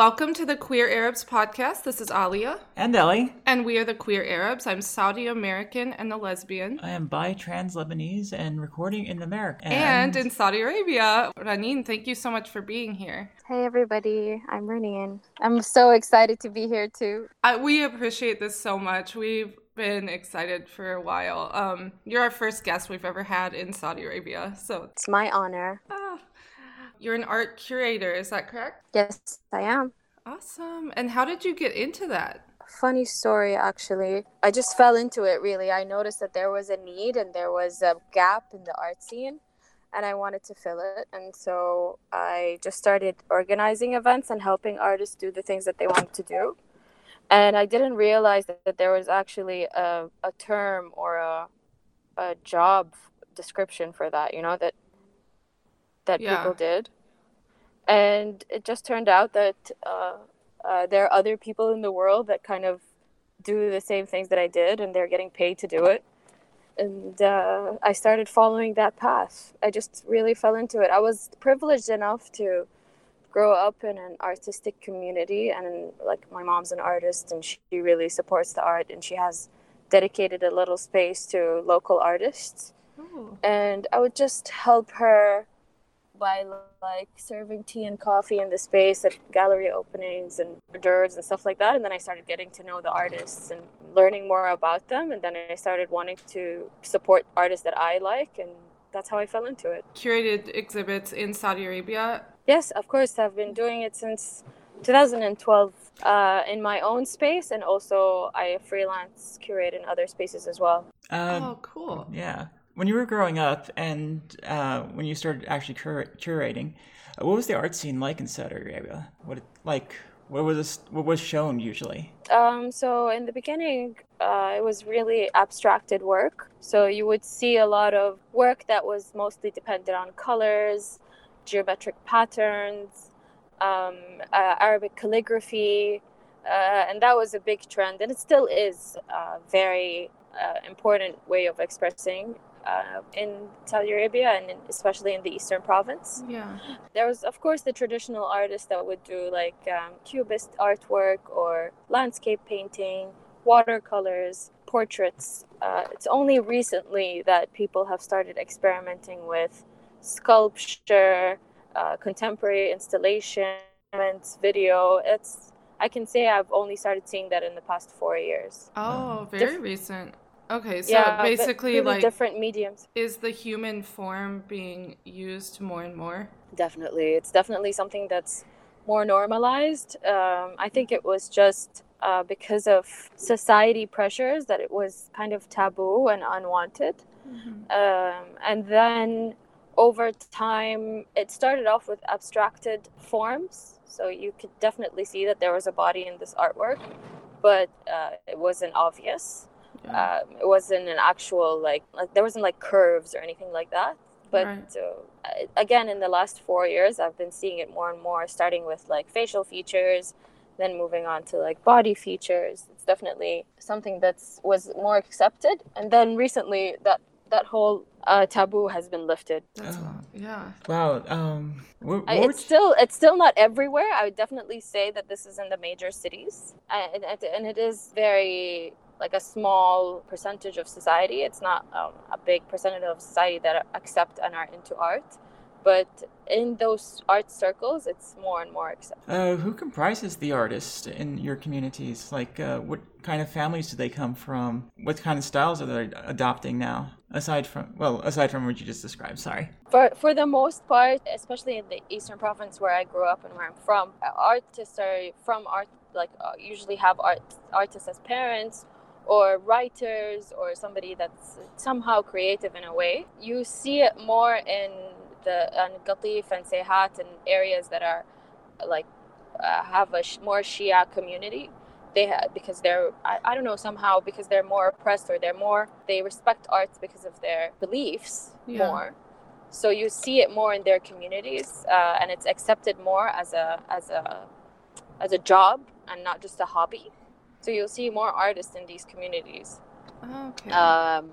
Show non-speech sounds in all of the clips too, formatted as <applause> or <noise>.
podcast. Welcome to the Queer Arabs podcast. This is Alia. And Ellie. And we are the Queer Arabs. I'm Saudi American and a lesbian. I am bi trans Lebanese and recording in America. And, and in Saudi Arabia. Raneen, thank you so much for being here. Hey, everybody. I'm Raneen. I'm so excited to be here too. I, we appreciate this so much. We've been excited for a while. Um, you're our first guest we've ever had in Saudi Arabia. So it's my honor. Ah, you're an art curator, is that correct? Yes, I am. Awesome. And how did you get into that? Funny story, actually. I just fell into it, really. I noticed that there was a need and there was a gap in the art scene, and I wanted to fill it. And so I just started organizing events and helping artists do the things that they wanted to do. And I didn't realize that, that there was actually a, a term or a, a job description for that, you know, that that yeah. people did. And it just turned out that uh, uh, there are other people in the world that kind of do the same things that I did, and they're getting paid to do it. And uh, I started following that path. I just really fell into it. I was privileged enough to grow up in an artistic community, and like my mom's an artist, and she really supports the art, and she has dedicated a little space to local artists. And I would just help her by like serving tea and coffee in the space at gallery openings and dirs and stuff like that. And then I started getting to know the artists and learning more about them. And then I started wanting to support artists that I like. And that's how I fell into it. Curated exhibits in Saudi Arabia? Yes, of course. I've been doing it since 2012 uh, in my own space. And also I freelance curate in other spaces as well. Um, oh, cool. Yeah when you were growing up and uh, when you started actually cur- curating, uh, what was the art scene like in Saudi Arabia? What like what was what was shown usually? Um, so in the beginning, uh, it was really abstracted work. So you would see a lot of work that was mostly dependent on colors, geometric patterns, um, uh, Arabic calligraphy, uh, and that was a big trend, and it still is a very uh, important way of expressing uh, in Saudi Arabia and in, especially in the eastern province. Yeah. There was, of course, the traditional artists that would do like um, cubist artwork or landscape painting, watercolors, portraits. Uh, it's only recently that people have started experimenting with sculpture, uh, contemporary installation, video. It's I can say I've only started seeing that in the past four years. Oh, very Dif- recent. Okay, so yeah, basically, like different mediums. Is the human form being used more and more? Definitely, it's definitely something that's more normalized. Um, I think it was just uh, because of society pressures that it was kind of taboo and unwanted, mm-hmm. um, and then over time, it started off with abstracted forms. So you could definitely see that there was a body in this artwork, but uh, it wasn't obvious yeah. um, it wasn't an actual like, like there wasn't like curves or anything like that but right. uh, again in the last four years i've been seeing it more and more starting with like facial features then moving on to like body features it's definitely something that's was more accepted and then recently that that whole uh, taboo has been lifted. Oh, yeah. Wow. Um, what, what it's still it's still not everywhere. I would definitely say that this is in the major cities, and, and it is very like a small percentage of society. It's not um, a big percentage of society that accept and are into art. But in those art circles, it's more and more accepted. Uh, who comprises the artists in your communities? Like, uh, what kind of families do they come from? What kind of styles are they adopting now? Aside from, well, aside from what you just described, sorry. For, for the most part, especially in the Eastern Province where I grew up and where I'm from, artists are from art, like, uh, usually have art, artists as parents or writers or somebody that's somehow creative in a way. You see it more in the uh, Qatif and Sehat and areas that are like uh, have a sh- more Shia community. They have because they're I, I don't know somehow because they're more oppressed or they're more they respect arts because of their beliefs yeah. more. So you see it more in their communities, uh, and it's accepted more as a as a as a job and not just a hobby. So you'll see more artists in these communities. okay. Um,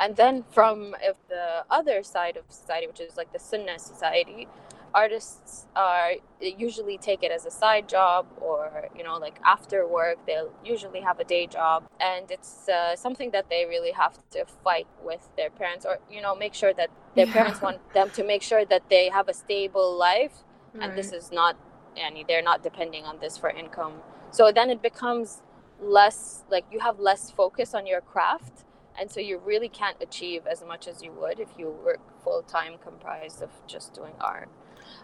and then from if the other side of society, which is like the Sunnah society, artists are usually take it as a side job or you know like after work they'll usually have a day job and it's uh, something that they really have to fight with their parents or you know make sure that their Yeah. parents want them to make sure that they have a stable life and this is not any they're not depending on this for income so then it becomes less like you have less focus on your craft and so you really can't achieve as much as you would if you work full time comprised of just doing art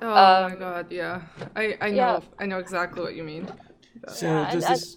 Oh my Um, god, yeah. I I know yeah. I know exactly what you mean. So Yeah, does and- this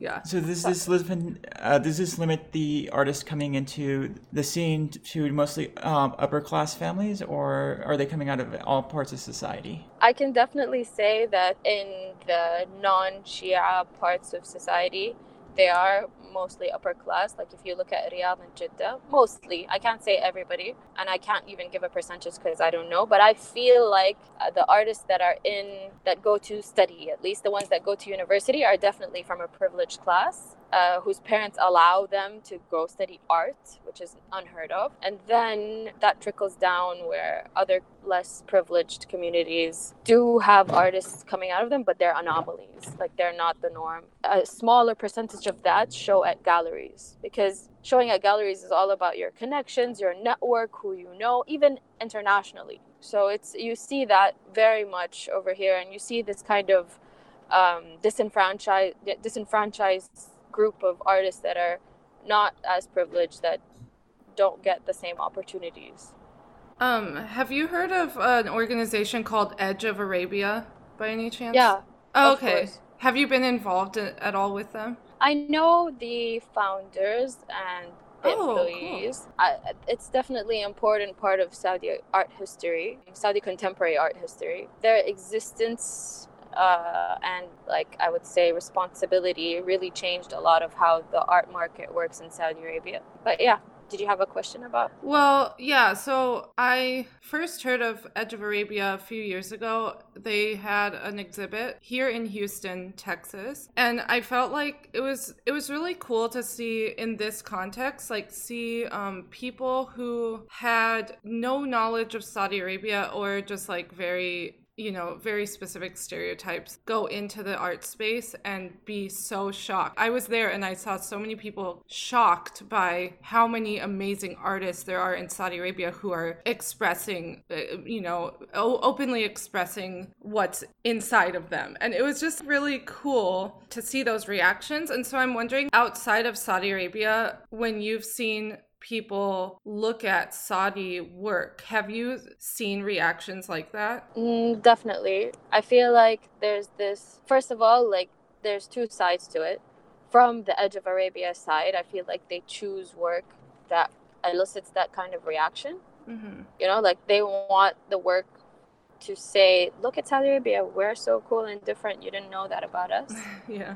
Yeah. so does this limit uh, does this limit the artists coming into the scene to mostly um, upper class families, or are they coming out of all parts of society? I can definitely say that in the non Shia parts of society, they are mostly upper class. Like if you look at Riyadh and Jeddah, mostly. I can't say everybody, and I can't even give a percentage because I don't know. But I feel like uh, the artists that are in, that go to study, at least the ones that go to university, are definitely from a privileged class. Uh, whose parents allow them to go study art, which is unheard of. And then that trickles down where other less privileged communities do have artists coming out of them, but they're anomalies. Like they're not the norm. A smaller percentage of that show at galleries because showing at galleries is all about your connections, your network, who you know, even internationally. So it's you see that very much over here, and you see this kind of um, disenfranchised disenfranchised group of artists that are not as privileged that don't get the same opportunities. Um, have you heard of an organization called Edge of Arabia by any chance? Yeah, Oh, okay. course. Have you been involved in, at all with them? I know the founders and the Oh, cool. I, it's definitely an important part of Saudi art history, Saudi contemporary art history. Their existence uh, and, like I would say, responsibility really changed a lot of how the art market works in Saudi Arabia. But yeah, did you have a question about? Well, yeah, so I first heard of Edge of Arabia a few years ago. They had an exhibit here in Houston, Texas, and I felt like it was it was really cool to see in this context like see um, people who had no knowledge of Saudi Arabia or just like very you know, very specific stereotypes go into the art space and be so shocked. I was there and I saw so many people shocked by how many amazing artists there are in Saudi Arabia who are expressing, uh, you know, openly expressing what's inside of them. And it was just really cool to see those reactions. And so I'm wondering outside of Saudi Arabia, when you've seen people look at Saudi work. Have you seen reactions like that? Mm, definitely. I feel like there's this, first of all, like there's two sides to it. From the Edge of Arabia side, I feel like they choose work that elicits that kind of reaction. Mm-hmm. You know, like they want the work to say, look at Saudi Arabia, we're so cool and different. You didn't know that about us, <laughs> Yeah.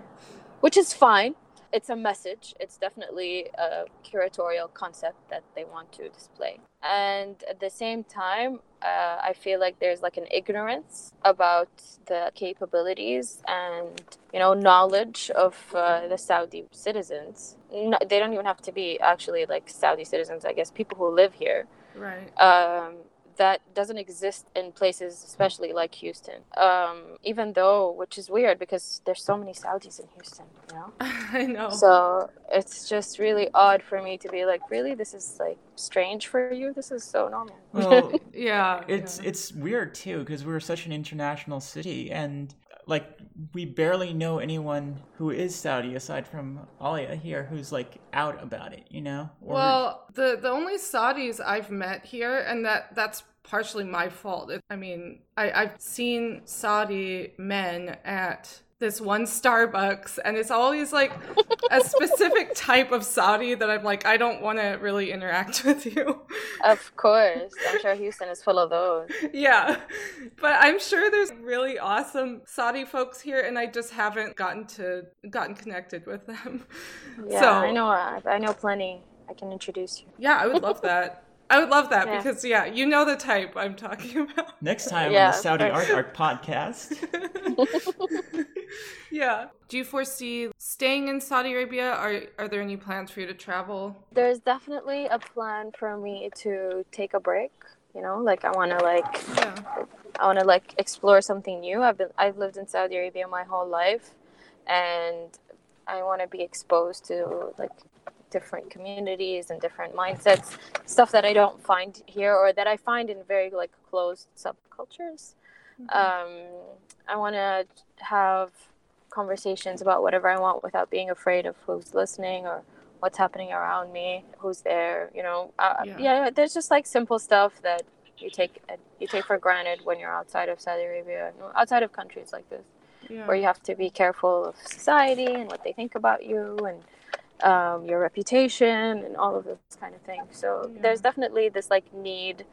which is fine. It's a message. It's definitely a curatorial concept that they want to display. And at the same time, uh, I feel like there's like an ignorance about the capabilities and you know knowledge of uh, the Saudi citizens. No, they don't even have to be actually like Saudi citizens. I guess people who live here Right. um, that doesn't exist in places, especially like Houston. Um, even though, which is weird because there's so many Saudis in Houston, you know. <laughs> I know. So it's just really odd for me to be like, really, this is like strange for you. This is so normal. Well, <laughs> yeah. it's yeah. it's weird too because we're such an international city and like we barely know anyone who is Saudi aside from Alia here who's like out about it, you know? Or- Well, the the only Saudis I've met here, and that that's partially my fault. I mean, I, I've seen Saudi men at this one Starbucks, and it's always like a <laughs> specific type of Saudi that I'm like, I don't want to really interact <laughs> with you. of course, I'm sure Houston is full of those. yeah, but I'm sure there's really awesome Saudi folks here, and I just haven't gotten to gotten connected with them. Yeah, so I know. I, I know plenty. I can introduce you. Yeah, I would love that. <laughs> I would love that Yeah. because yeah, you know the type I'm talking <laughs> about. next time on the Saudi Art. Art podcast. <laughs> yeah. Do you foresee staying in Saudi Arabia? Are are there any plans for you to travel? There's definitely a plan for me to take a break. You know, like I want to like Yeah. I want to like explore something new. I've been I've lived in Saudi Arabia my whole life, and I want to be exposed to like different communities and different mindsets, stuff that I don't find here or that I find in very like closed subcultures. Mm-hmm. Um, I want to have conversations about whatever I want without being afraid of who's listening or what's happening around me, who's there. You know, uh, yeah. yeah. There's just like simple stuff that you take you take for granted when you're outside of Saudi Arabia, outside of countries like this, yeah. where you have to be careful of society and what they think about you and um, your reputation and all of this kind of thing. So yeah. there's definitely this like need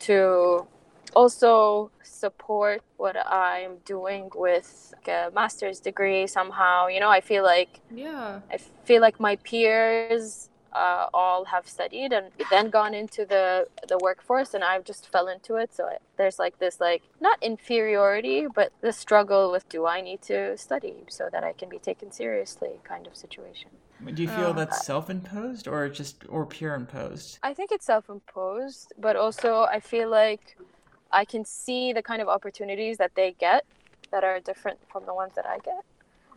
to also support what I'm doing with like, a master's degree somehow. You know, I feel like yeah, I feel like my peers uh, all have studied and then gone into the the workforce and i've just fell into it. So I, there's like this like not inferiority but the struggle with do i need to study so that i can be taken seriously kind of situation. Do you feel uh, that's self-imposed or just or peer imposed? I think it's self-imposed but also i feel like i can see the kind of opportunities that they get that are different from the ones that i get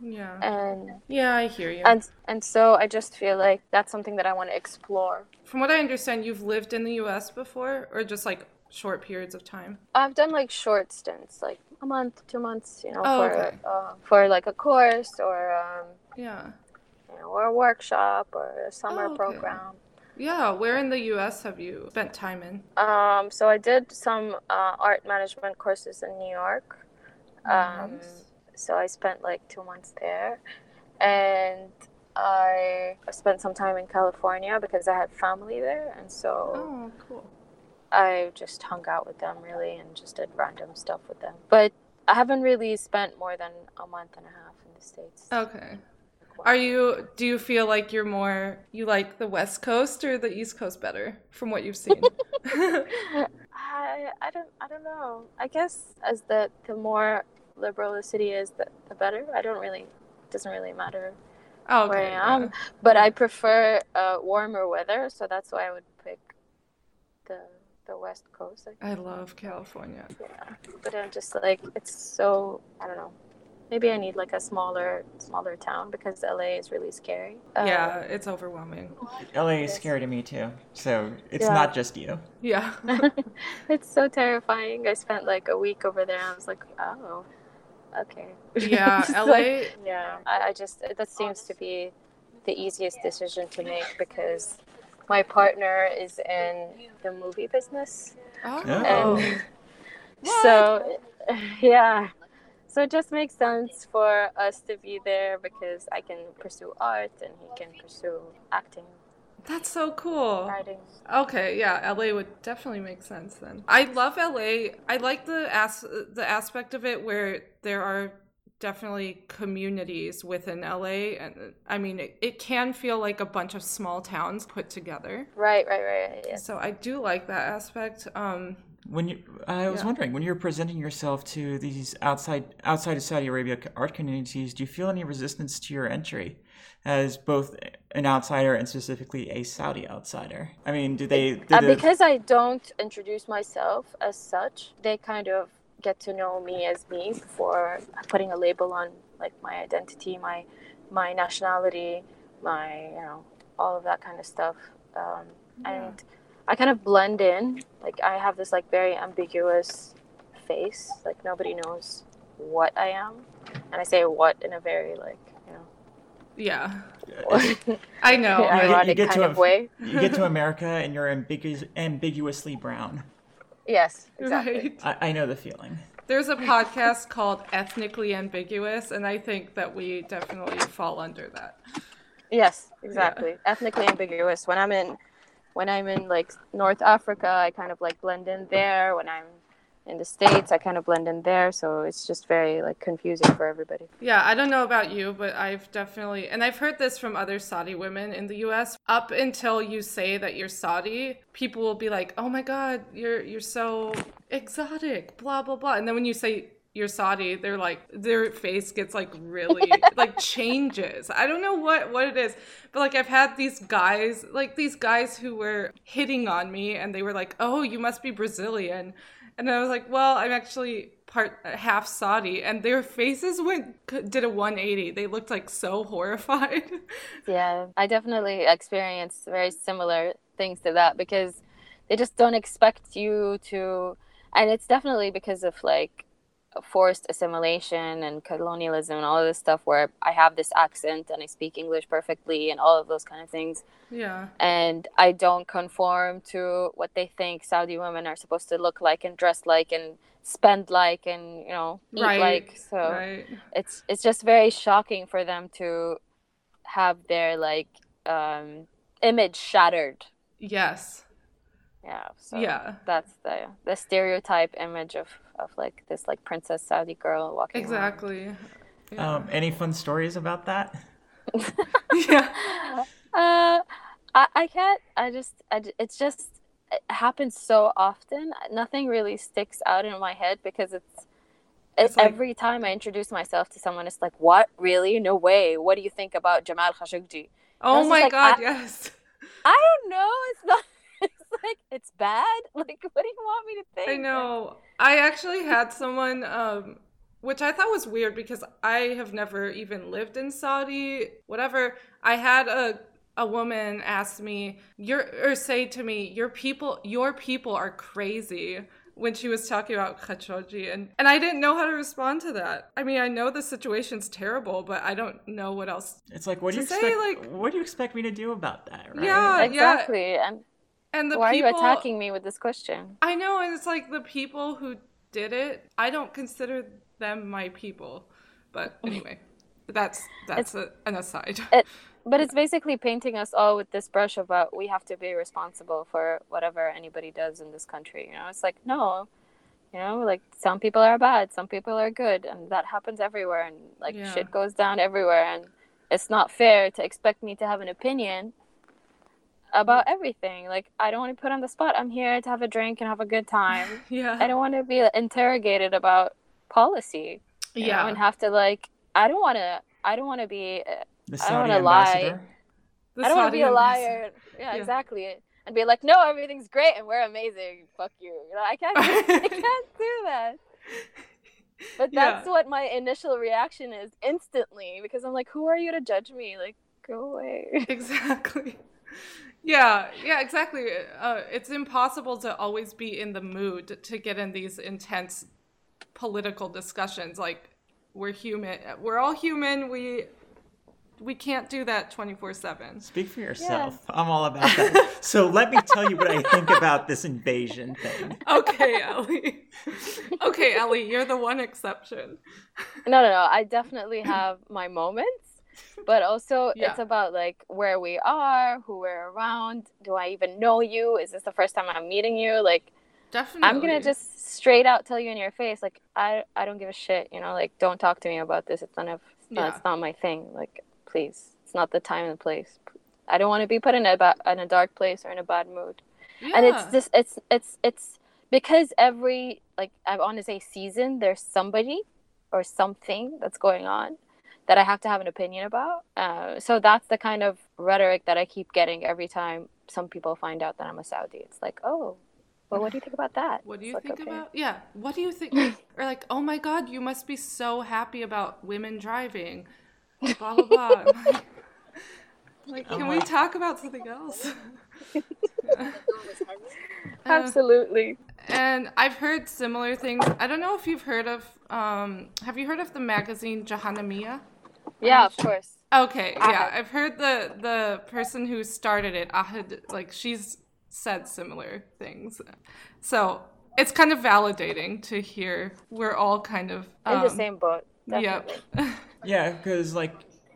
yeah. And yeah, I hear you. And and so I just feel like that's something that I want to explore. From what I understand, you've lived in the US before or just like short periods of time? I've done like short stints, like a month, two months, you know, oh, for okay. uh, for like a course or um, yeah, you know, or a workshop or a summer oh, okay. program. Yeah, where in the U.S. have you spent time in? Um, so I did some uh, art management courses in New York. Um, nice so I spent like two months there, and I spent some time in California because I had family there, and so oh, cool. I just hung out with them really and just did random stuff with them. But I haven't really spent more than a month and a half in the states. Okay. Are you do you feel like you're more you like the West Coast or the East Coast better from what you've seen? <laughs> <laughs> I I don't I don't know. I guess as the the more liberal the city is, the, the better. I don't really, it doesn't really matter oh, okay, where I am. Yeah. But I prefer uh, warmer weather, so that's why I would pick the the west coast. I, I love California. Yeah, but I'm just like it's so I don't know. Maybe I need like a smaller smaller town because LA is really scary. Um, yeah, it's overwhelming. LA is scary to me too. So it's yeah. not just you. Yeah. <laughs> it's so terrifying. I spent like a week over there. I was like, oh, okay. Yeah, <laughs> LA. Like, yeah, I, I just that seems to be the easiest decision to make because my partner is in the movie business. Oh. And oh. <laughs> so, <laughs> yeah. So it just makes sense for us to be there because I can pursue art and he can pursue acting. That's so cool. Writing. Okay, yeah, LA would definitely make sense then. I love LA. I like the as the aspect of it where there are definitely communities within LA and I mean it, it can feel like a bunch of small towns put together. Right, right, right. Yeah. So I do like that aspect. Um when you I was yeah. wondering when you're presenting yourself to these outside outside of Saudi Arabia art communities, do you feel any resistance to your entry? as both an outsider and specifically a Saudi outsider? I mean, do they? Do uh, because I don't introduce myself as such, they kind of get to know me as me before putting a label on like my identity, my my nationality, my you know all of that kind of stuff, um, yeah. and I kind of blend in. Like I have this like very ambiguous face. Like nobody knows what I am, and I say what in a very like yeah. <laughs> I know. Ironic you get, kind to of way. you get to <laughs> America and you're ambiguous, ambiguously brown. Yes, exactly. Right. I, I know the feeling. There's a podcast called Ethnically Ambiguous, and I think that we definitely fall under that. Yes, exactly. Yeah. Ethnically ambiguous. When I'm in, when I'm in like North Africa, I kind of like blend in there. When I'm in the states i kind of blend in there so it's just very like confusing for everybody yeah i don't know about you but i've definitely and i've heard this from other saudi women in the us up until you say that you're saudi people will be like oh my god you're you're so exotic blah blah blah and then when you say you're Saudi, they're like their face gets like really <laughs> like changes. I don't know what what it is, but like I've had these guys, like these guys who were hitting on me, and they were like, "Oh, you must be Brazilian," And I was like, well, I'm actually part half Saudi, and their faces went did a 180. They looked like so horrified. <laughs> Yeah, I definitely experienced very similar things to that because they just don't expect you to, and it's definitely because of like forced assimilation and colonialism and all of this stuff where I have this accent and I speak English perfectly and all of those kind of things. Yeah. And I don't conform to what they think Saudi women are supposed to look like and dress like and spend like and you know eat Right, like. So Right. it's it's just very shocking for them to have their like um image shattered. Yes. Yeah. So Yeah. that's the the stereotype image of of like this like princess Saudi girl walking. Exactly. Yeah. Um, any fun stories about that? <laughs> yeah. <laughs> Uh, I, I can't. I just. I, j- it's just. It happens so often. Nothing really sticks out in my head because it's. It's It's like- every time I introduce myself to someone, it's like, "What? Really? No way! What do you think about Jamal Khashoggi?" Oh my like, god, I- yes. I don't know. It's not. It's like it's bad. <laughs> Like, what do you want me to think? I know. I actually had someone, um, which I thought was weird because I have never even lived in Saudi. Whatever. I had a a woman ask me, "Your or say to me, your people, your people are crazy." When she was talking about Khashoggi, and and I didn't know how to respond to that. I mean, I know the situation's terrible, but I don't know what else. It's like, what do you say, expect? like- what do you expect me to do about that? Right? Yeah, exactly. And And the why people, are you attacking me with this question? I know, and it's like the people who did it. I don't consider them my people, but <laughs> anyway, that's that's a, an aside. it, <laughs> but it's basically painting us all with this brush about uh, we have to be responsible for whatever anybody does in this country. You know, it's like no, you know, like some people are bad, some people are good, and that happens everywhere, and like Yeah. shit goes down everywhere, and it's not fair to expect me to have an opinion about everything. Like I don't want to put on the spot. I'm here to have a drink and have a good time. <laughs> yeah, I don't want to be interrogated about policy. You yeah, know, and have to like. I don't want to. I don't want to be. uh, The I don't Saudi wanna lie. ambassador. The I don't want to be a liar. Yeah, Yeah. exactly. And be like, no, everything's great and we're amazing. Fuck you. You know, I can't. <laughs> I <laughs> can't do that. But Yeah. that's what my initial reaction is instantly because I'm like, who are you to judge me? Like, go away. Exactly. Yeah, yeah, exactly. Uh, it's impossible to always be in the mood to get in these intense political discussions. Like we're human. We're all human. We we can't do that twenty four seven. Speak for yourself. I'm all about that. <laughs> so let me tell you what I think about this invasion thing. Okay, Ellie. Okay, Ellie, you're the one exception. No, no, no. I definitely have my moments, but also Yeah. it's about like where we are, who we're around. Do I even know you? Is this the first time I'm meeting you? Like, Definitely. I'm gonna just straight out tell you in your face, like, I, I don't give a shit. You know, like, don't talk to me about this. It's none of, Yeah. it's not my thing. Like, please, it's not the time and place. I don't want to be put in a ba- in a dark place or in a bad mood. and it's just it's it's it's because every like I want to say season there's somebody or something that's going on that I have to have an opinion about. Uh, so that's the kind of rhetoric that I keep getting every time some people find out that I'm a Saudi. It's like, oh, well, what do you think about that? What do you It's like, think okay. about? Yeah. What do you think? <laughs> or like, oh my God, you must be so happy about women driving. Blah blah blah. Like, <laughs> like, can we talk about something else? <laughs> Uh, Absolutely. and I've heard similar things. I don't know if you've heard of. Um, have you heard of the magazine Jahannamia? Yeah, of course. Okay, yeah, I've heard the the person who started it, Ahad, like she's said similar things. So it's kind of validating to hear we're all kind of In the um, same boat. Yep. <laughs> Yeah, because like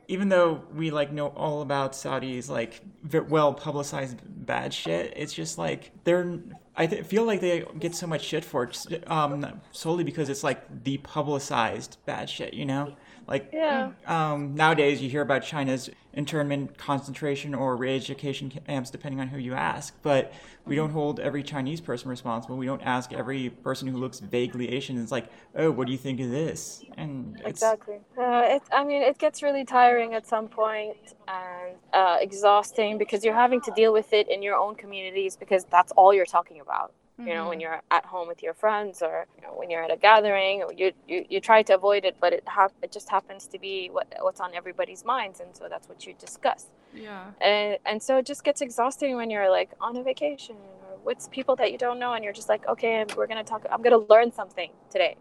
even though we like know all about Saudi's like well publicized bad shit, it's just like they're. I th- feel like they get so much shit for it, um, solely because it's like the publicized bad shit, you know. Like Yeah. um, nowadays, you hear about China's internment concentration or re-education camps, depending on who you ask. But we don't hold every Chinese person responsible. We don't ask every person who looks vaguely Asian. It's like, oh, what do you think of this? And it's, Exactly. Uh, it, I mean, it gets really tiring at some point and uh, exhausting because you're having to deal with it in your own communities because that's all you're talking about. You know when mm-hmm. you're at home with your friends or you know, when you're at a gathering you, you you try to avoid it but it ha- it just happens to be what what's on everybody's minds and so that's what you discuss Yeah. and and so it just gets exhausting when you're like on a vacation or with people that you don't know and you're just like okay we're gonna talk i'm gonna learn something today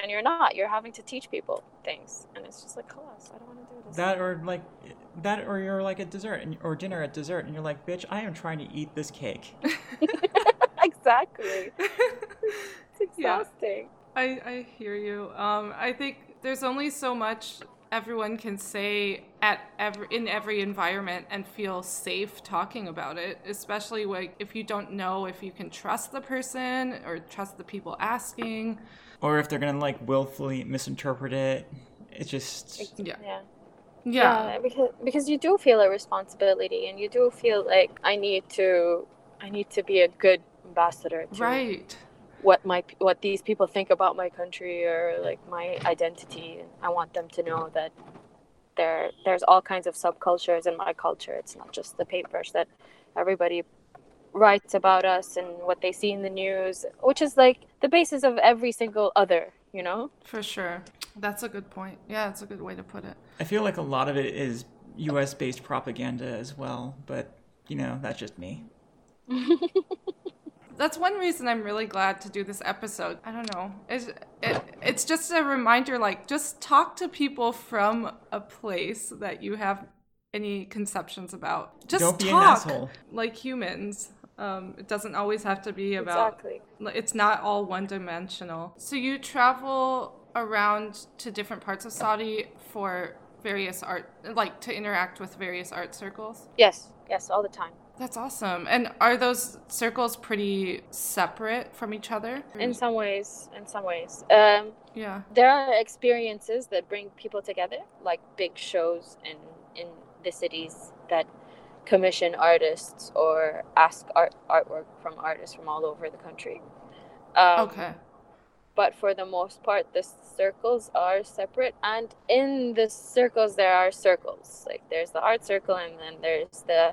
and you're not you're having to teach people things and it's just like class i don't want to do this That or like that or you're like at dessert and, or dinner at dessert and you're like, bitch, I am trying to eat this cake. <laughs> <laughs> exactly <laughs> it's Yeah. exhausting I, I hear you. Um, I think there's only so much everyone can say at every in every environment and feel safe talking about it, especially like if you don't know if you can trust the person or trust the people asking. Or if they're gonna like willfully misinterpret it. It's just Yeah. yeah Yeah. because because you do feel a responsibility and you do feel like I need to I need to be a good ambassador to Right. what my what these people think about my country or like my identity and I want them to know that there there's all kinds of subcultures in my culture it's not just the papers that everybody writes about us and what they see in the news which is like the basis of every single other you know For sure. That's a good point. Yeah, that's a good way to put it. I feel like a lot of it is US based propaganda as well, but you know, that's just me. <laughs> That's one reason I'm really glad to do this episode. I don't know. It's, it, it's just a reminder like, just talk to people from a place that you have any conceptions about. Just Don't be an talk asshole. like humans. Um, it doesn't always have to be about, exactly it's not all one dimensional. So you travel around to different parts of Saudi for various art, like to interact with various art circles. yes yes all the time That's awesome. And are those circles pretty separate from each other? in some ways in some ways um yeah. there are experiences that bring people together like big shows in in the cities that commission artists or ask art artwork from artists from all over the country um, Okay. but for the most part the circles are separate and in the circles there are circles like there's the art circle and then there's the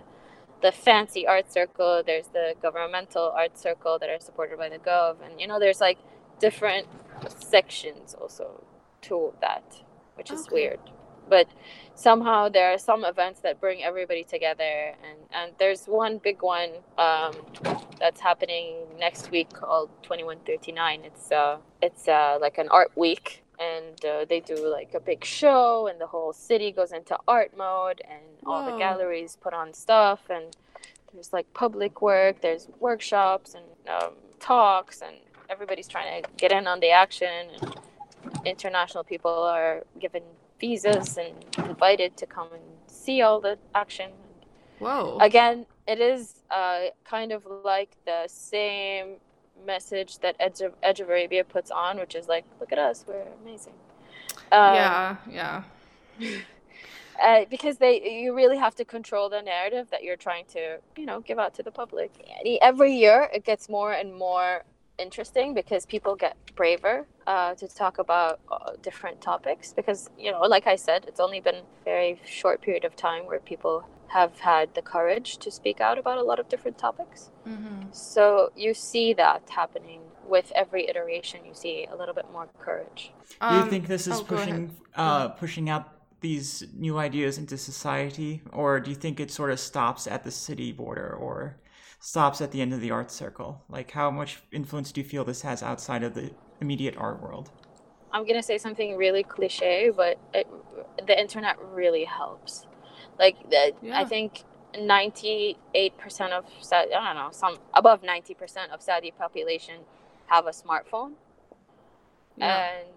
the fancy art circle there's the governmental art circle that are supported by the gov and you know there's like different sections also to that which is Okay. weird. But somehow there are some events that bring everybody together and and there's one big one um, that's happening next week called 2139 it's uh it's uh like an art week and uh, they do like a big show and the whole city goes into art mode and all the galleries put on stuff and there's like public work there's workshops and um, talks and everybody's trying to get in on the action and international people are given visas and invited to come and see all the action Whoa. again it is uh, kind of like the same message that edge of, edge of arabia puts on which is like look at us we're amazing um, yeah. Yeah. <laughs> uh, because they you really have to control the narrative that you're trying to you know give out to the public every year it gets more and more interesting because people get braver uh, to talk about uh, different topics because you know like i said it's only been a very short period of time where people have had the courage to speak out about a lot of different topics. Hmm so you see that happening with every iteration. You see a little bit more courage. Do you think this is oh, pushing uh, pushing out these new ideas into society, or do you think it sort of stops at the city border, or stops at the end of the art circle? Like, how much influence do you feel this has outside of the immediate art world? I'm gonna say something really cliche, but it, the internet really helps. Like the, Yeah. I think 98 percent of Saudi, I don't know, some above 90 percent of Saudi population have a smartphone, Yeah. and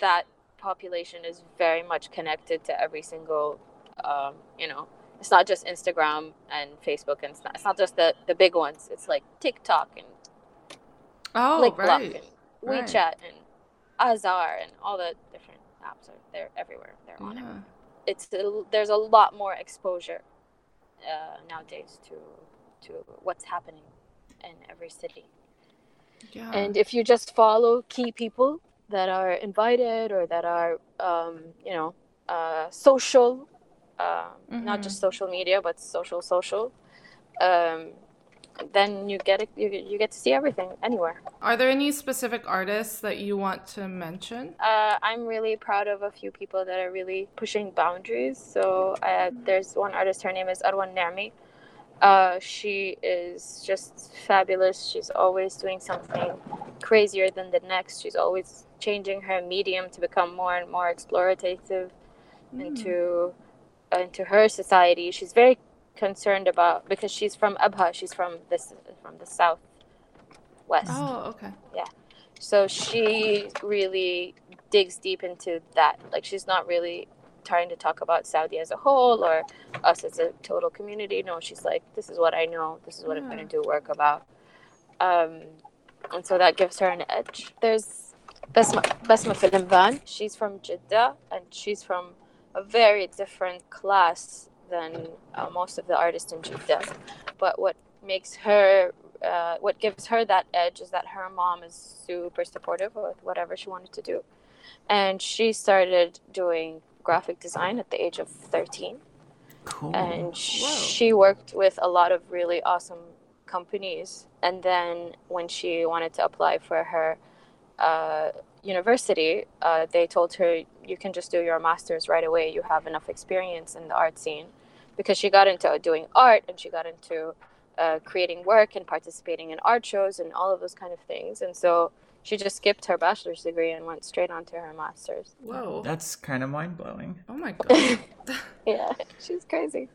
that population is very much connected to every single, um, you know. It's not just Instagram and Facebook, and it's not, it's not just the, the big ones. It's like TikTok and oh, Lickblock right. and right. WeChat and Azar and all the different apps are they're everywhere. They're on it. It's a, there's a lot more exposure uh, nowadays to to what's happening in every city. Yeah. And if you just follow key people that are invited or that are um, you know uh, social, uh, not Mhm. just social media but social social. Um, then you get it, you, you get to see everything anywhere. Are there any specific artists that you want to mention? Uh, I'm really proud of a few people that are really pushing boundaries. So uh, there's one artist, her name is Arwa Alneami. Uh, she is just fabulous. She's always doing something crazier than the next. She's always changing her medium to become more and more explorative mm. into uh, into her society. She's very concerned about because she's from Abha. She's from this from the south west. Oh, okay. Yeah. So she really digs deep into that. Like she's not really trying to talk about Saudi as a whole or us as a total community. No, she's like, this is what I know. This is what yeah. I'm going to do work about. Um, and so that gives her an edge. There's Basma, Basma Filimban. She's from Jeddah and she's from a very different class than uh, most of the artists in Jeddah. But what makes her, uh, what gives her that edge is that her mom is super supportive with whatever she wanted to do. And she started doing graphic design at the age of 13. Cool. And Whoa. she worked with a lot of really awesome companies. And then when she wanted to apply for her uh, university, uh, they told her, you can just do your master's right away. You have enough experience in the art scene. Because she got into doing art and she got into uh, creating work and participating in art shows and all of those kind of things. And so she just skipped her bachelor's degree and went straight on to her master's. Whoa. That's kind of mind blowing. Oh my <laughs> god. <laughs> yeah, she's crazy.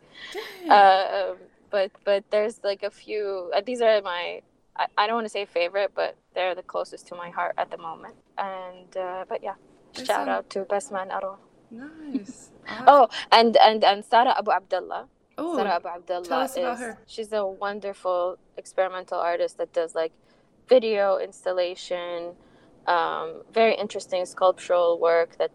Uh, but but there's like a few. Uh, these are my. I, I don't want to say favorite, but they're the closest to my heart at the moment. And uh, but yeah, shout out to Best Man Arwa. Nice. oh, and and and Sara Abu Abdullah. Oh, Sara Abu Abdullah tell us is, about her. She's a wonderful experimental artist that does like video installation, um, very interesting sculptural work that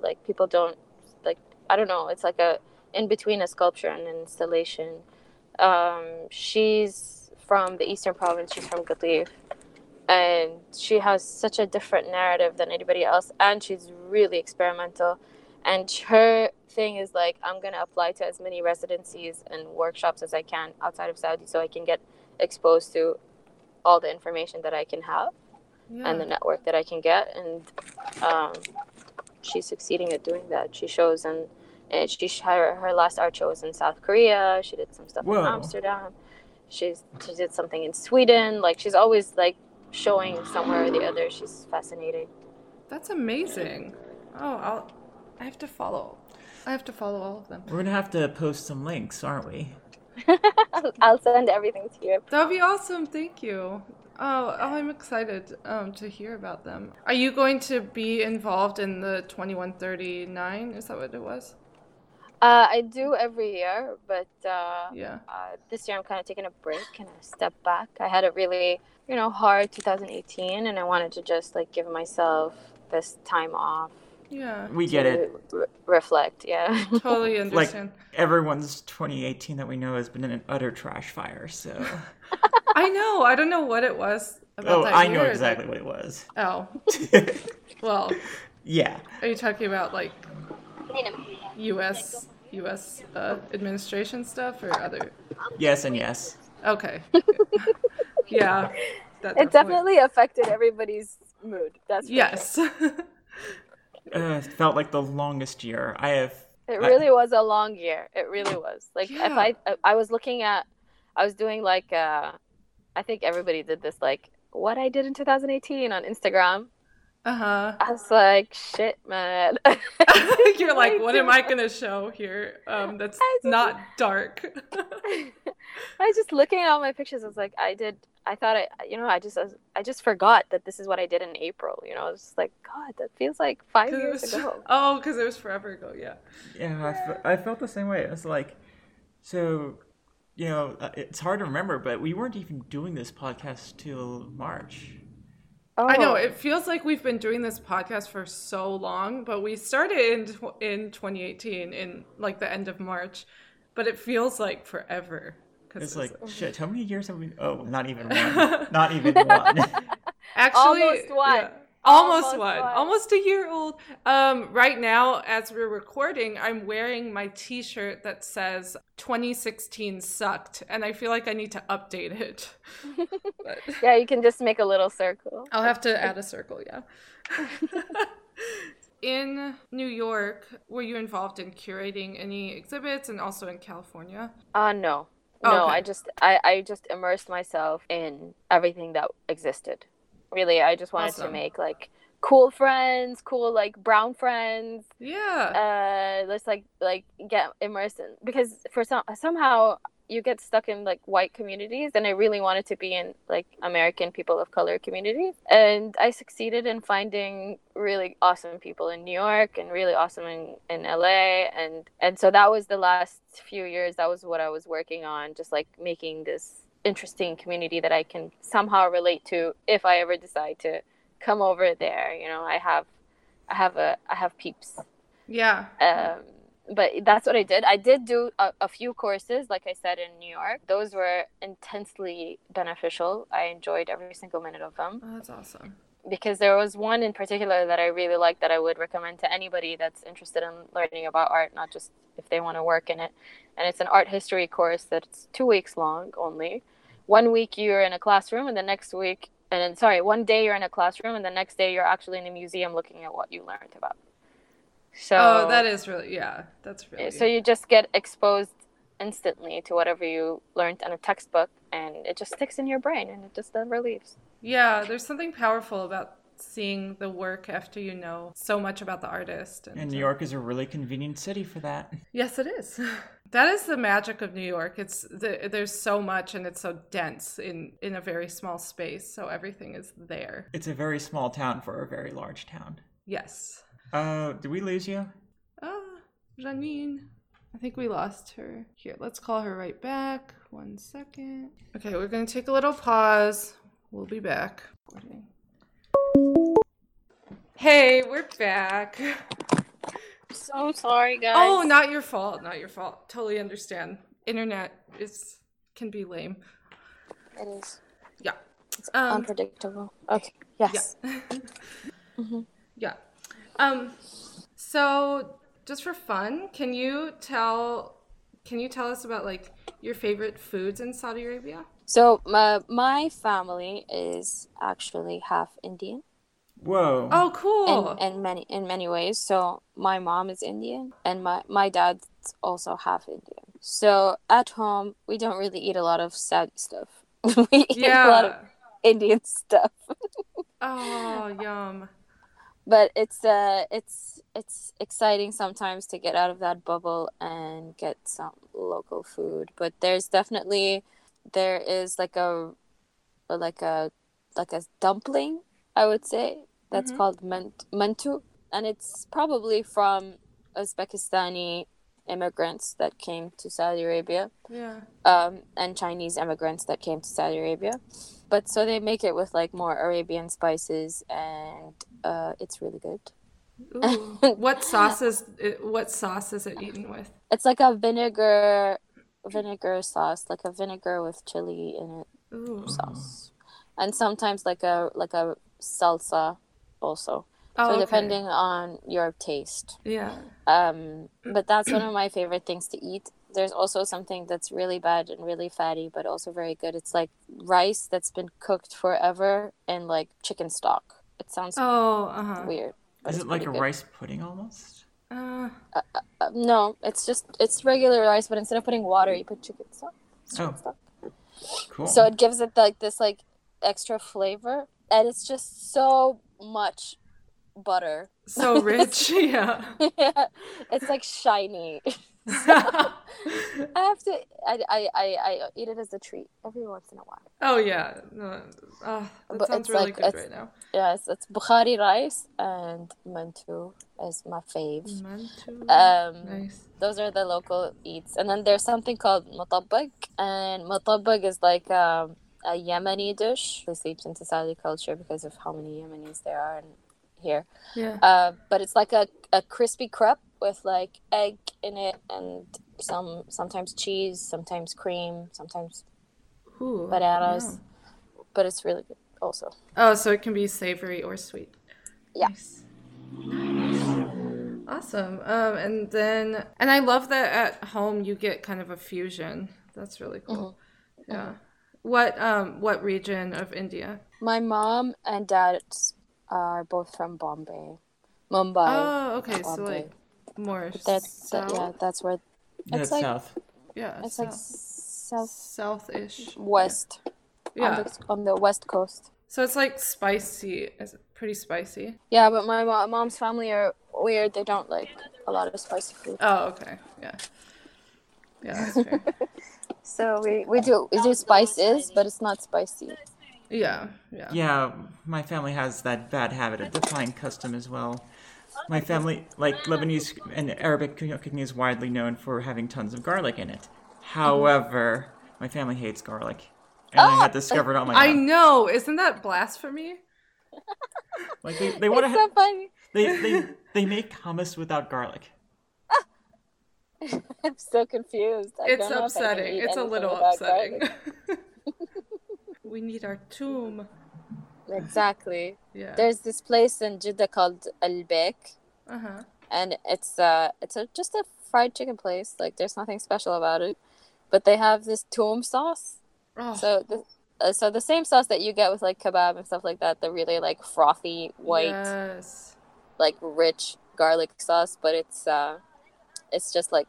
like people don't like. I don't know. It's like a in between a sculpture and an installation. Um, she's from the eastern province. She's from Qatif, and she has such a different narrative than anybody else. And she's really experimental. And her thing is like, I'm gonna apply to as many residencies and workshops as I can outside of Saudi, so I can get exposed to all the information that I can have yeah. and the network that I can get. And um, she's succeeding at doing that. She shows and and she her, her last art show was in South Korea. She did some stuff Whoa. in Amsterdam. She's she did something in Sweden. Like she's always like showing somewhere or the other. She's fascinating. That's amazing. Oh, I'll I have to follow. I have to follow all of them. We're gonna have to post some links, aren't we? <laughs> I'll send everything to you. That'd be awesome. Thank you. Oh, oh I'm excited um, to hear about them. Are you going to be involved in the 2139? Is that what it was? Uh, I do every year, but uh, yeah, uh, this year I'm kind of taking a break and a step back. I had a really, you know, hard 2018, and I wanted to just like give myself this time off yeah. We get it. Re- reflect, yeah. <laughs> Totally understand. Like everyone's 2018 that we know has been in an utter trash fire, so. <laughs> I know. I don't know what it was about oh, I know exactly what it was. Oh. <laughs> well. Yeah. Are you talking about like US US uh, administration stuff or other? Yes and yes. Okay. yeah. That it definitely affected everybody's mood. That's yes. Sure uh, felt like the longest year. I have. It really I, was a long year. It really was. Like yeah. if I I was looking at, I was doing like uh, I think everybody did this like what I did in 2018 on Instagram. Uh huh. I was like, shit, man. <laughs> <laughs> You're like, what am I gonna show here? Um, that's just, not dark. <laughs> I was just looking at all my pictures. I was like, I did I thought I, you know, I just, I just forgot that this is what I did in April. You know, I was like, God, that feels like five years was, ago. Oh, because it was forever ago. Yeah. Yeah, I, felt the same way. It was like, so, you know, uh, it's hard to remember, but we weren't even doing this podcast till March. Oh. I know oh. it feels like we've been doing this podcast for so long, but we started in in 2018 in like the end of March, but it feels like forever. It's, it's like shit. How many years have we? Oh, not even <laughs> one. not even one. Actually, almost one. Yeah. Almost, Almost one. one. almost a year old. Um, right now, as we're recording, I'm wearing my T-shirt that says 2016 sucked, and I feel like I need to update it. <laughs> Yeah, you can just make a little circle. I'll have to add a <laughs> circle. Yeah. <laughs> in New York, were you involved in curating any exhibits, and also in California? Uh no. Oh, No, okay. I just I, I just immersed myself in everything that existed. Really, I just wanted to make like cool friends, cool like brown friends. Yeah. Uh let's like like get immersed in because for some somehow you get stuck in like white communities and I really wanted to be in like American people of color communities. And I succeeded in finding really awesome people in New York and really awesome in, in LA and and so that was the last few years that was what I was working on just like making this interesting community that I can somehow relate to if I ever decide to come over there. You know, I have I have a I have peeps yeah. um, but that's what I did. I did do a, a few courses, like I said, in New York. Those were intensely beneficial. I enjoyed every single minute of them Oh, that's awesome. because there was one in particular that I really liked that I would recommend to anybody that's interested in learning about art, not just if they want to work in it. And it's an art history course that's two weeks long only. One week you're in a classroom, and the next week, and then, sorry, one day you're in a classroom, and the next day you're actually in a museum looking at what you learned about. So oh, that is really yeah. That's really so you just get exposed instantly to whatever you learned in a textbook and it just sticks in your brain and it just never leaves Yeah, there's something powerful about seeing the work after you know so much about the artist. And, And New York is a really convenient city for that. <laughs> Yes, it is. <laughs> That is the magic of New York. It's the, there's so much and it's so dense in in a very small space, so everything is there. It's a very small town for a very large town. Yes. Uh, did we lose you? Ah, Raneen. I think we lost her. Here, let's call her right back. One second. Okay, we're gonna take a little pause. We'll be back. Hey, we're back. so sorry guys Oh, not your fault. Not your fault. Totally understand. Internet is can be lame. it is Yeah. It's um, unpredictable okay yes yeah. <laughs> Mhm. Yeah. Um. So, just for fun, can you tell can you tell us about like your favorite foods in Saudi Arabia? so my, my family is actually half indian Whoa. Oh, cool. in, in many in many ways so my mom is indian and my my dad's also half indian so at home we don't really eat a lot of saudi stuff <laughs> we eat a lot of indian stuff <laughs> Oh, yum. but it's uh it's it's exciting sometimes to get out of that bubble and get some local food but there's definitely there is like a like a like a dumpling i would say that's Mhm. called ment- mantu and it's probably from uzbekistani immigrants that came to saudi arabia Yeah. um, and Chinese immigrants that came to Saudi Arabia. But so they make it with like more Arabian spices, and uh, it's really good. <laughs> What sauce is it, what sauce is it eaten with? It's like a vinegar vinegar sauce, like a vinegar with chili in it Ooh. sauce, and sometimes like a like a salsa also. Oh, so okay. depending on your taste. Yeah. Um, but that's one of my favorite things to eat. There's also something that's really bad and really fatty, but also very good. It's like rice that's been cooked forever in like chicken stock. It sounds Oh, uh-huh. weird. but Is it like a good. rice pudding almost? Uh, Uh, no, it's just it's regular rice, but instead of putting water, you put chicken stock. Chicken Oh. stock. Cool. So it gives it like this like extra flavor, and it's just so much butter. so <laughs> rich. <laughs> yeah. yeah, it's like shiny. <laughs> I have to. I, I, I, I eat it as a treat every once in a while. oh yeah. No, oh, that But sounds it's really like- good right now. Yes, it's Bukhari rice and mantu is my fave. Mantu. Um, nice. those are the local eats, and then there's something called mutabbag, and mutabbag is like um, a Yemeni dish. It seeps into Saudi culture because of how many Yemenis there are in, here. Yeah. Uh, but it's like a, a crispy crepe with like egg in it and some sometimes cheese, sometimes cream, sometimes Ooh, bananas. yum. But it's really good also. Oh, so it can be savory or sweet. Yeah. Nice. Awesome. Um, and then, and I love that at home you get kind of a fusion. That's really cool. Mm-hmm. Yeah. What um what region of India? My mom and dad are both from Bombay, Mumbai. Oh, okay. So Bombay. like more That's that, south. yeah, that's where That's It's like- south. yeah, it's like south south-ish. west Yeah. on the on the west coast. So it's like spicy. Is it pretty spicy? Yeah, but my mo- mom's family are weird. They don't like a lot of spicy food. Oh, okay. Yeah. Yeah, that's fair. <laughs> So we, we do we do spices, but it's not spicy. yeah, yeah. Yeah, my family has that bad habit of defying custom as well. My family, like Lebanese and Arabic cooking, is widely known for having tons of garlic in it. However, my family hates garlic, and I had oh! discovered on my I own. know. Isn't that blasphemy? Like they, they want to It's so funny. they, they they make hummus without garlic. <laughs> I'm so confused. I It's don't know if I can upsetting. It's a little upsetting. <laughs> we need our toum. Exactly. Yeah. There's this place in Jeddah called Al Baik, Uh huh. and it's uh it's a, just a fried chicken place. Like there's nothing special about it, but they have this toum sauce. Oh, So the uh, so the same sauce that you get with like kebab and stuff like that, the really like frothy white Yes. like rich garlic sauce, but it's uh it's just like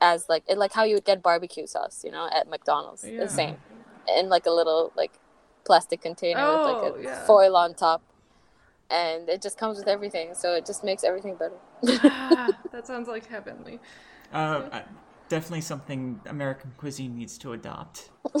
as like it, like how you would get barbecue sauce, you know, at McDonald's. Yeah. The same. In like a little like plastic container with Oh, like a yeah. foil on top. And it just comes with everything, so it just makes everything better. Ah, <laughs> that sounds like heavenly. Uh, I- definitely something American cuisine needs to adopt. <laughs>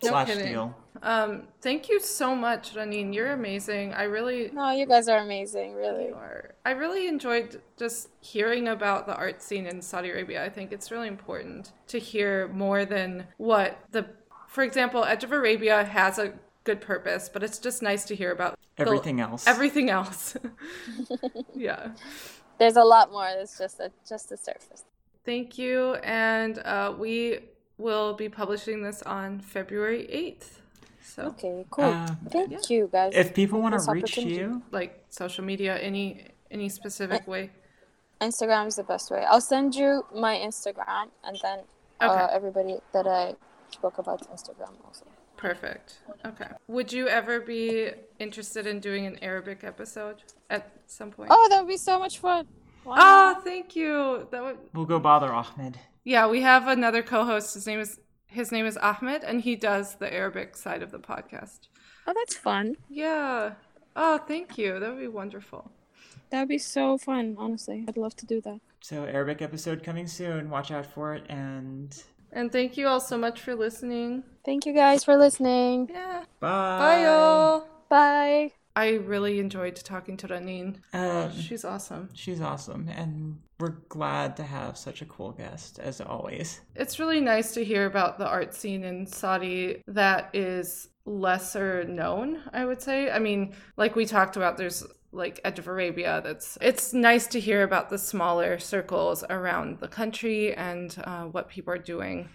No Slash kidding. steal. Um, thank you so much, Raneen. You're amazing. I really no, you guys are amazing, really. You are. I really enjoyed just hearing about the art scene in Saudi Arabia. I think it's really important to hear more than what the, for example, Edge of Arabia has a good purpose, but it's just nice to hear about the- Everything else. Everything else. <laughs> yeah. <laughs> There's a lot more. It's just a just the surface. Thank you. And uh, we will be publishing this on February 8th. So, Okay, cool. Uh, Thank yeah. you guys. If people want to reach you, like social media, any any specific way. Instagram is the best way. I'll send you my Instagram and then uh, everybody that I spoke about Instagram also. Perfect. Okay. Would you ever be interested in doing an Arabic episode at some point? Oh, that would be so much fun. Wow. Oh, thank you. That would. we'll go bother Ahmed. Yeah, we have another co-host. His name is his name is Ahmed, and he does the Arabic side of the podcast. Oh, that's fun. Yeah. Oh, thank you. That would be wonderful. That would be so fun, honestly. I'd love to do that. So Arabic episode coming soon. Watch out for it. And And thank you all so much for listening. Thank you guys for listening. Yeah. bye. Bye, y'all. Bye. I really enjoyed talking to Raneen. Um, She's awesome. she's awesome, and we're glad to have such a cool guest as always. It's really nice to hear about the art scene in Saudi that is lesser known, I would say. I mean, like we talked about, there's like Edge of Arabia. That's it's nice to hear about the smaller circles around the country and uh, what people are doing.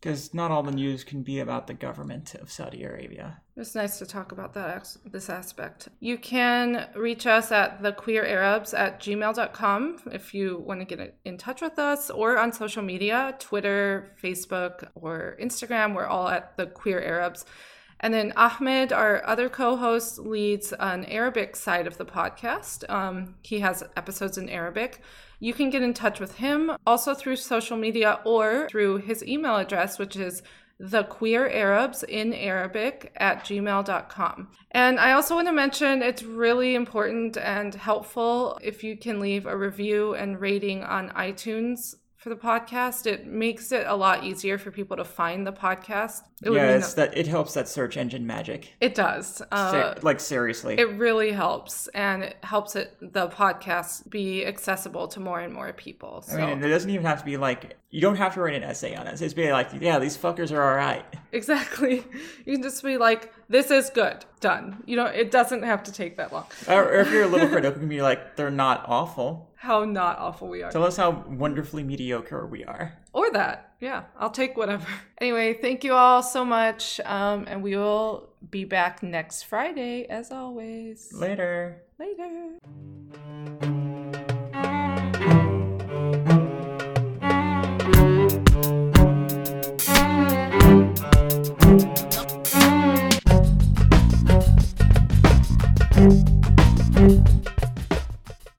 Because not all the news can be about the government of Saudi Arabia. It's nice to talk about that this aspect. You can reach us at thequeerarabs at gmail.com if you want to get in touch with us or on social media Twitter, Facebook, or Instagram. We're all at the Queer Arabs. And then Ahmed, our other co host, leads an Arabic side of the podcast. Um, he has episodes in Arabic. You can get in touch with him also through social media or through his email address, which is the queer arabs in arabic at gmail.com and i also want to mention it's really important and helpful if you can leave a review and rating on itunes for the podcast it makes it a lot easier for people to find the podcast it yeah, it's that it helps that search engine magic. it does uh, like seriously. it really helps and it helps it the podcast be accessible to more and more people so I mean, it doesn't even have to be like you don't have to write an essay on it. It's be like, yeah, these fuckers are all right. <laughs> Exactly. You can just be like, this is good. Done. You know, it doesn't have to take that long. Or, or if you're a little <laughs> critical, you can be like, they're not awful. How not awful we are. Tell us how wonderfully mediocre we are. Or that yeah, I'll take whatever. <laughs> Anyway, thank you all so much. Um, and we will be back next Friday, as always. Later. Later.